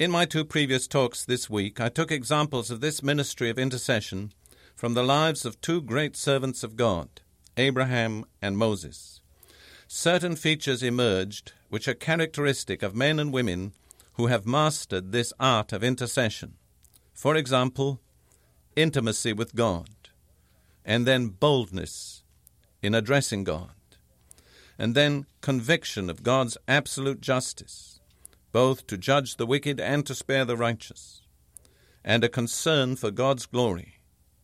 In my two previous talks this week, I took examples of this ministry of intercession from the lives of two great servants of God, Abraham and Moses. Certain features emerged which are characteristic of men and women who have mastered this art of intercession. For example, intimacy with God, and then boldness in addressing God, and then conviction of God's absolute justice both to judge the wicked and to spare the righteous, and a concern for God's glory.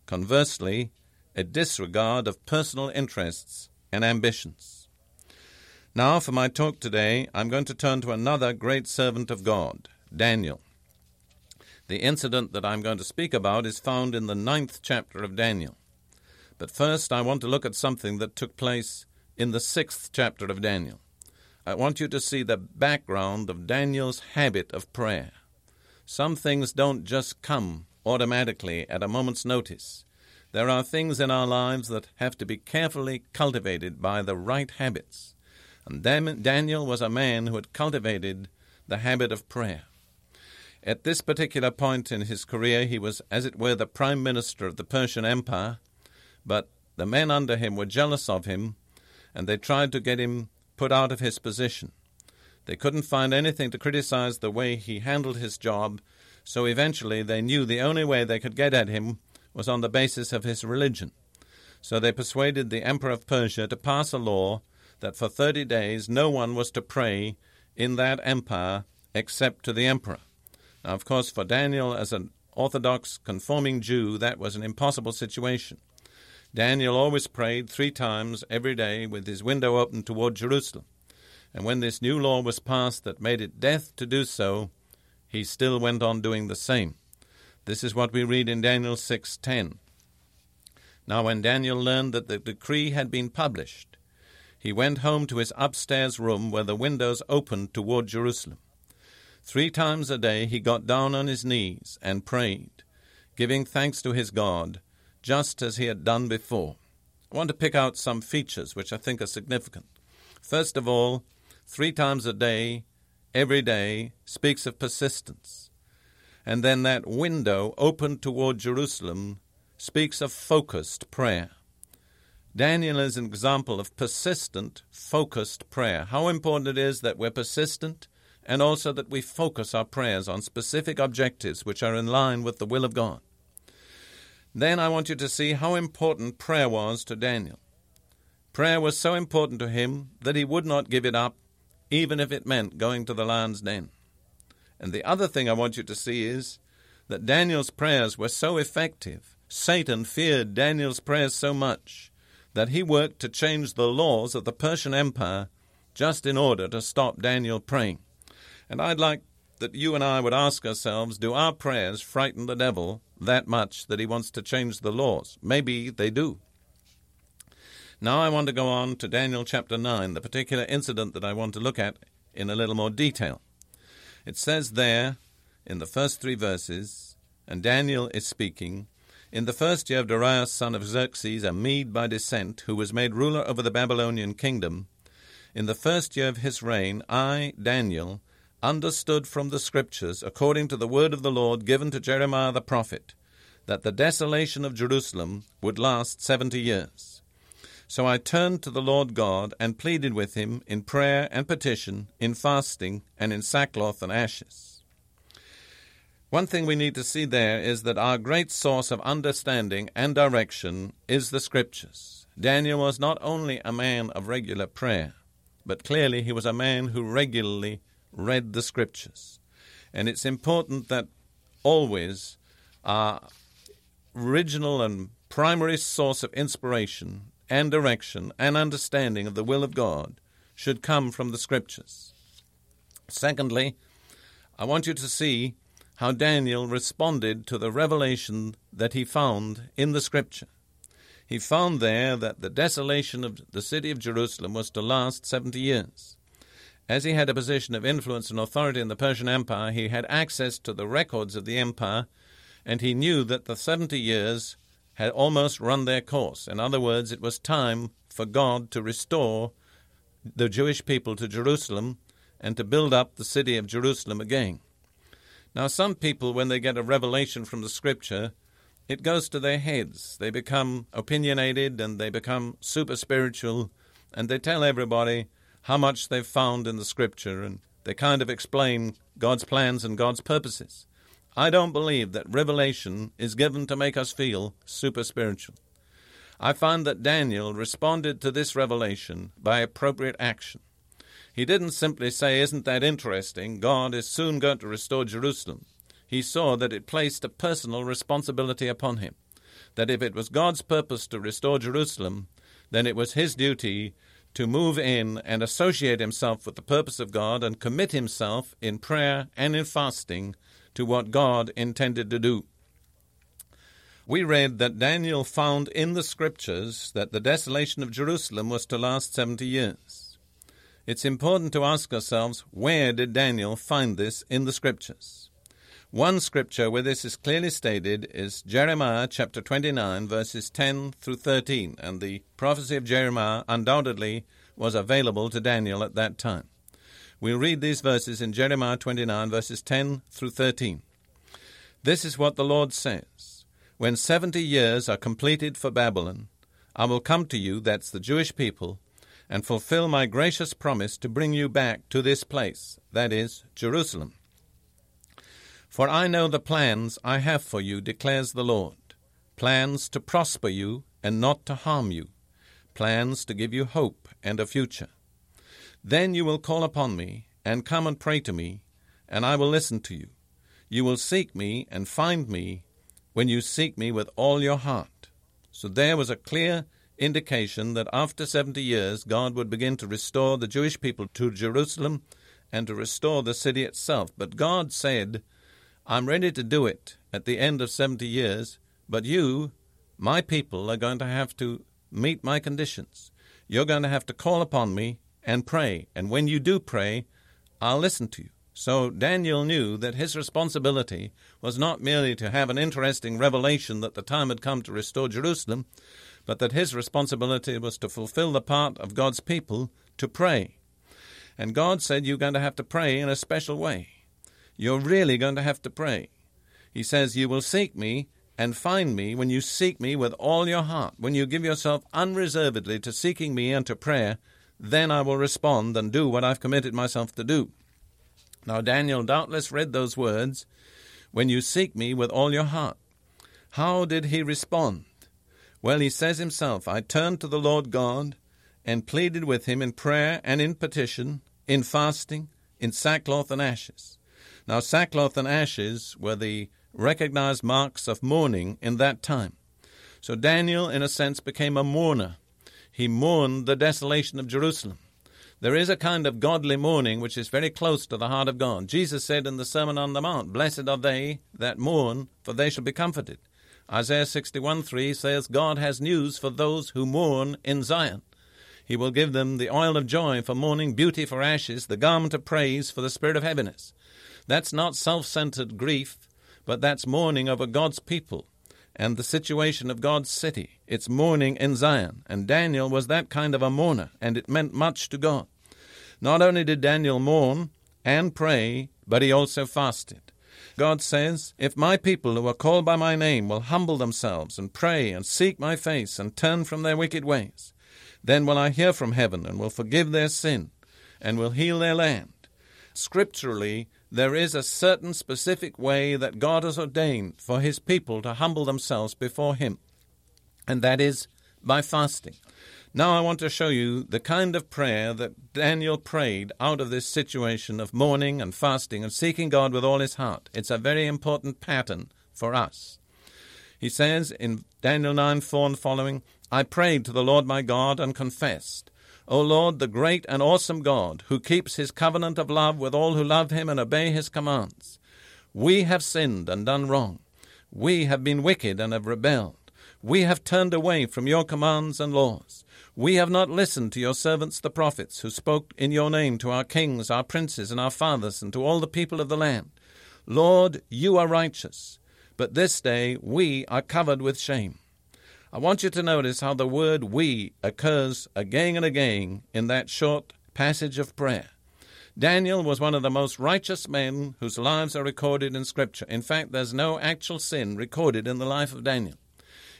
Conversely, a disregard of personal interests and ambitions. Now, for my talk today, I'm going to turn to another great servant of God, Daniel. The incident that I'm going to speak about is found in the ninth chapter of Daniel. But first, I want to look at something that took place in the sixth chapter of Daniel. I want you to see the background of Daniel's habit of prayer. Some things don't just come automatically at a moment's notice. There are things in our lives that have to be carefully cultivated by the right habits. And Daniel was a man who had cultivated the habit of prayer. At this particular point in his career, he was, as it were, the prime minister of the Persian Empire, but the men under him were jealous of him, and they tried to get him put out of his position. They couldn't find anything to criticize the way he handled his job, so eventually they knew the only way they could get at him was on the basis of his religion. So they persuaded the Emperor of Persia to pass a law that for thirty days no one was to pray in that empire except to the emperor. Now, of course, for Daniel, as an Orthodox conforming Jew, that was an impossible situation. Daniel always prayed three times every day with his window open toward Jerusalem. And when this new law was passed that made it death to do so, he still went on doing the same. This is what we read in Daniel 6:10. Now when Daniel learned that the decree had been published, he went home to his upstairs room where the windows opened toward Jerusalem. Three times a day he got down on his knees and prayed, giving thanks to his God just as he had done before. I want to pick out some features which I think are significant. First of all, three times a day, every day, speaks of persistence. And then that window open toward Jerusalem speaks of focused prayer. Daniel is an example of persistent, focused prayer. How important it is that we're persistent and also that we focus our prayers on specific objectives which are in line with the will of God. Then I want you to see how important prayer was to Daniel. Prayer was so important to him that he would not give it up, even if it meant going to the lion's den. And the other thing I want you to see is that Daniel's prayers were so effective, Satan feared Daniel's prayers so much, that he worked to change the laws of the Persian Empire just in order to stop Daniel praying. And I'd like that you and I would ask ourselves do our prayers frighten the devil that much that he wants to change the laws? Maybe they do. Now I want to go on to Daniel chapter 9, the particular incident that I want to look at in a little more detail. It says there, in the first three verses, and Daniel is speaking, in the first year of Darius son of Xerxes, a Mede by descent, who was made ruler over the Babylonian kingdom, in the first year of his reign, I, Daniel, understood from the Scriptures, according to the word of the Lord given to Jeremiah the prophet, that the desolation of Jerusalem would last seventy years. So I turned to the Lord God and pleaded with him in prayer and petition, in fasting, and in sackcloth and ashes. One thing we need to see there is that our great source of understanding and direction is the Scriptures. Daniel was not only a man of regular prayer, but clearly he was a man who regularly read the scriptures. And it's important that always our original and primary source of inspiration and direction and understanding of the will of God should come from the Scriptures. Secondly, I want you to see how Daniel responded to the revelation that he found in the Scripture. He found there that the desolation of the city of Jerusalem was to last 70 years. As he had a position of influence and authority in the Persian Empire, he had access to the records of the empire, and he knew that the 70 years had almost run their course. In other words, it was time for God to restore the Jewish people to Jerusalem and to build up the city of Jerusalem again. Now, some people, when they get a revelation from the Scripture, it goes to their heads. They become opinionated and they become super spiritual, and they tell everybody how much they've found in the Scripture, and they kind of explain God's plans and God's purposes. I don't believe that revelation is given to make us feel super spiritual. I find that Daniel responded to this revelation by appropriate action. He didn't simply say, Isn't that interesting? God is soon going to restore Jerusalem. He saw that it placed a personal responsibility upon him, that if it was God's purpose to restore Jerusalem, then it was his duty to move in and associate himself with the purpose of God and commit himself in prayer and in fasting to what God intended to do. We read that Daniel found in the Scriptures that the desolation of Jerusalem was to last 70 years. It's important to ask ourselves where did Daniel find this in the Scriptures? One scripture where this is clearly stated is Jeremiah chapter 29, verses 10 through 13, and the prophecy of Jeremiah undoubtedly was available to Daniel at that time. We'll read these verses in Jeremiah 29, verses 10 through 13. This is what the Lord says When seventy years are completed for Babylon, I will come to you, that's the Jewish people, and fulfill my gracious promise to bring you back to this place, that is, Jerusalem. For I know the plans I have for you, declares the Lord plans to prosper you and not to harm you, plans to give you hope and a future. Then you will call upon me, and come and pray to me, and I will listen to you. You will seek me and find me when you seek me with all your heart. So there was a clear indication that after 70 years, God would begin to restore the Jewish people to Jerusalem and to restore the city itself. But God said, I'm ready to do it at the end of 70 years, but you, my people, are going to have to meet my conditions. You're going to have to call upon me and pray. And when you do pray, I'll listen to you. So Daniel knew that his responsibility was not merely to have an interesting revelation that the time had come to restore Jerusalem, but that his responsibility was to fulfill the part of God's people to pray. And God said, You're going to have to pray in a special way. You're really going to have to pray. He says, You will seek me and find me when you seek me with all your heart, when you give yourself unreservedly to seeking me and to prayer then I will respond and do what I've committed myself to do. Now, Daniel doubtless read those words, When you seek me with all your heart. How did he respond? Well, he says himself, I turned to the Lord God and pleaded with him in prayer and in petition, in fasting, in sackcloth and ashes. Now, sackcloth and ashes were the recognized marks of mourning in that time. So Daniel, in a sense, became a mourner he mourned the desolation of Jerusalem. There is a kind of godly mourning which is very close to the heart of God. Jesus said in the Sermon on the Mount, Blessed are they that mourn, for they shall be comforted. Isaiah 61 3 says, God has news for those who mourn in Zion. He will give them the oil of joy for mourning, beauty for ashes, the garment of praise for the spirit of heaviness. That's not self centered grief, but that's mourning over God's people and the situation of God's city. It's mourning in Zion, and Daniel was that kind of a mourner, and it meant much to God. Not only did Daniel mourn and pray, but he also fasted. God says, If my people who are called by my name will humble themselves and pray and seek my face and turn from their wicked ways, then will I hear from heaven and will forgive their sin and will heal their land. Scripturally, there is a certain specific way that God has ordained for His people to humble themselves before Him, and that is by fasting. Now, I want to show you the kind of prayer that Daniel prayed out of this situation of mourning and fasting and seeking God with all his heart. It's a very important pattern for us. He says in Daniel 9 4 and following, I prayed to the Lord my God and confessed, O Lord, the great and awesome God, who keeps his covenant of love with all who love him and obey his commands. We have sinned and done wrong. We have been wicked and have rebelled. We have turned away from your commands and laws. We have not listened to your servants the prophets, who spoke in your name to our kings, our princes, and our fathers, and to all the people of the land. Lord, you are righteous, but this day we are covered with shame. I want you to notice how the word we occurs again and again in that short passage of prayer. Daniel was one of the most righteous men whose lives are recorded in Scripture. In fact, there's no actual sin recorded in the life of Daniel.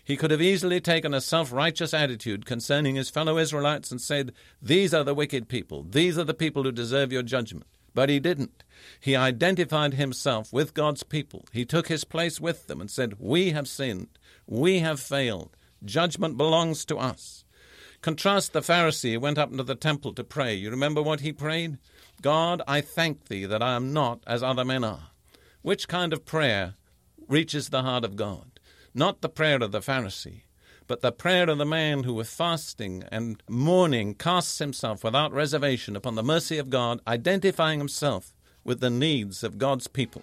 He could have easily taken a self righteous attitude concerning his fellow Israelites and said, These are the wicked people, these are the people who deserve your judgment. But he didn't. He identified himself with God's people. He took his place with them and said, We have sinned. We have failed. Judgment belongs to us. Contrast the Pharisee who went up into the temple to pray. You remember what he prayed? God, I thank thee that I am not as other men are. Which kind of prayer reaches the heart of God? Not the prayer of the Pharisee, but the prayer of the man who, with fasting and mourning, casts himself without reservation upon the mercy of God, identifying himself with the needs of God's people.